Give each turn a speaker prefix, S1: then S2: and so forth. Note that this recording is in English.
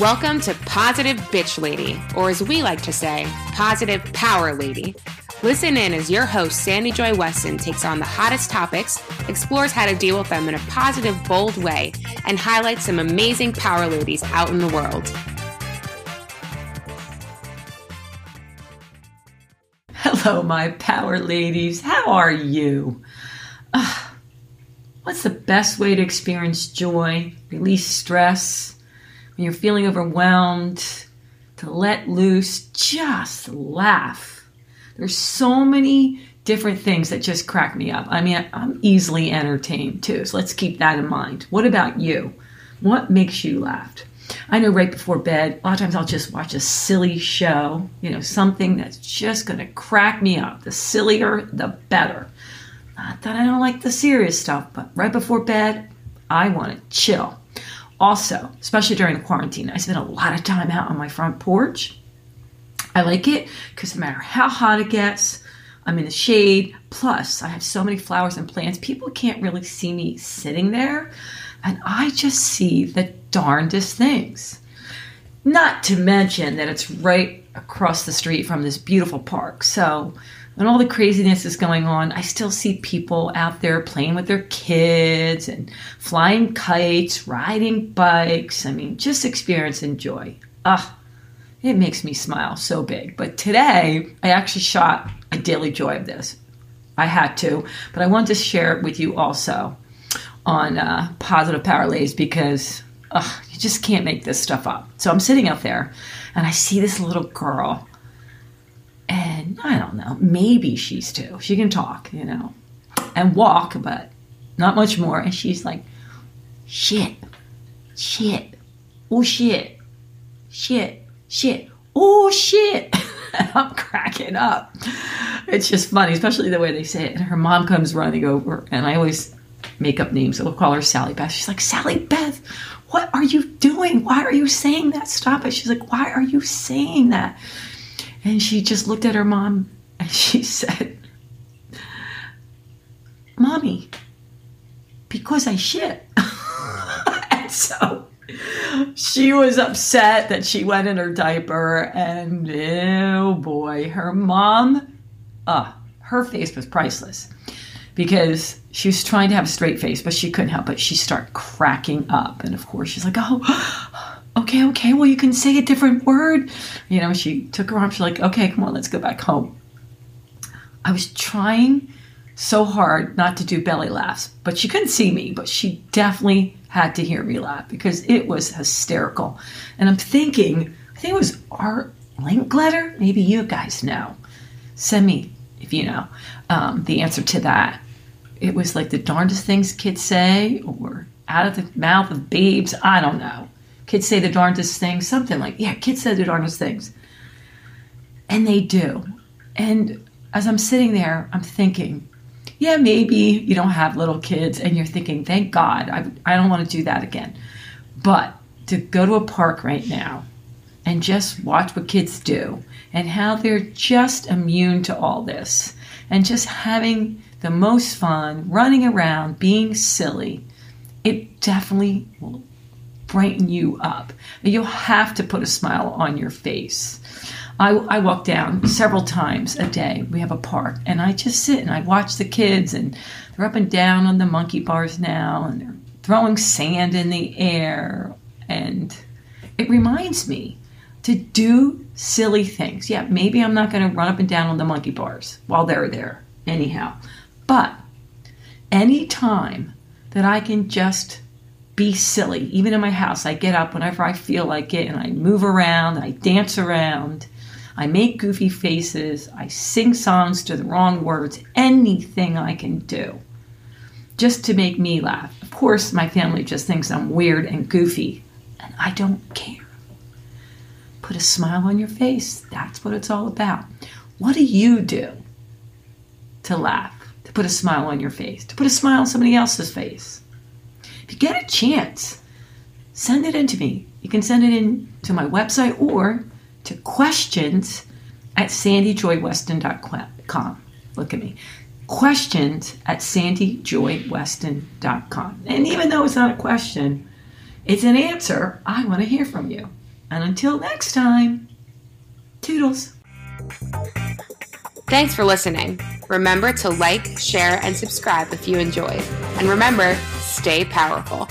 S1: Welcome to Positive Bitch Lady, or as we like to say, Positive Power Lady. Listen in as your host, Sandy Joy Weston, takes on the hottest topics, explores how to deal with them in a positive, bold way, and highlights some amazing power ladies out in the world.
S2: Hello, my power ladies. How are you? Uh, what's the best way to experience joy, release stress, when you're feeling overwhelmed, to let loose, just laugh? There's so many different things that just crack me up. I mean, I'm easily entertained too, so let's keep that in mind. What about you? What makes you laugh? I know right before bed, a lot of times I'll just watch a silly show, you know, something that's just going to crack me up. The sillier, the better. Not that I don't like the serious stuff, but right before bed, I want to chill. Also, especially during the quarantine, I spend a lot of time out on my front porch I like it because no matter how hot it gets, I'm in the shade. Plus, I have so many flowers and plants. People can't really see me sitting there. And I just see the darndest things. Not to mention that it's right across the street from this beautiful park. So, when all the craziness is going on, I still see people out there playing with their kids and flying kites, riding bikes. I mean, just experience and joy. Ah, it makes me smile so big. But today, I actually shot a daily joy of this. I had to, but I wanted to share it with you also on uh, Positive Power Ladies because ugh, you just can't make this stuff up. So I'm sitting out there and I see this little girl, and I don't know, maybe she's two. She can talk, you know, and walk, but not much more. And she's like, shit, shit, oh shit, shit shit, oh shit. I'm cracking up. It's just funny, especially the way they say it. And her mom comes running over, and I always make up names. So We'll call her Sally Beth. She's like, Sally Beth, what are you doing? Why are you saying that? Stop it. She's like, why are you saying that? And she just looked at her mom and she said, Mommy, because I shit. and so she was upset that she went in her diaper, and oh boy, her mom, uh, her face was priceless because she was trying to have a straight face, but she couldn't help it. She started cracking up, and of course, she's like, "Oh, okay, okay. Well, you can say a different word." You know, she took her arm. She's like, "Okay, come on, let's go back home." I was trying so hard not to do belly laughs, but she couldn't see me, but she definitely had to hear me laugh because it was hysterical. And I'm thinking, I think it was Art Linkletter. Maybe you guys know. Send me if you know um, the answer to that. It was like the darndest things kids say, or out of the mouth of babes. I don't know. Kids say the darndest things, something like, yeah, kids say the darndest things. And they do. And as I'm sitting there, I'm thinking, yeah, maybe you don't have little kids and you're thinking, thank God, I, I don't want to do that again. But to go to a park right now and just watch what kids do and how they're just immune to all this and just having the most fun, running around, being silly, it definitely will brighten you up. You'll have to put a smile on your face. I, I walk down several times a day. We have a park, and I just sit and I watch the kids, and they're up and down on the monkey bars now, and they're throwing sand in the air. And it reminds me to do silly things. Yeah, maybe I'm not going to run up and down on the monkey bars while they're there, anyhow. But anytime that I can just be silly, even in my house, I get up whenever I feel like it and I move around, I dance around I make goofy faces, I sing songs to the wrong words, anything I can do just to make me laugh. Of course, my family just thinks I'm weird and goofy, and I don't care. Put a smile on your face. That's what it's all about. What do you do to laugh, to put a smile on your face, to put a smile on somebody else's face? If you get a chance, send it in to me. You can send it in to my website or to questions at sandyjoyweston.com. Look at me. Questions at sandyjoyweston.com. And even though it's not a question, it's an answer. I want to hear from you. And until next time, toodles.
S1: Thanks for listening. Remember to like, share, and subscribe if you enjoyed. And remember, powerful.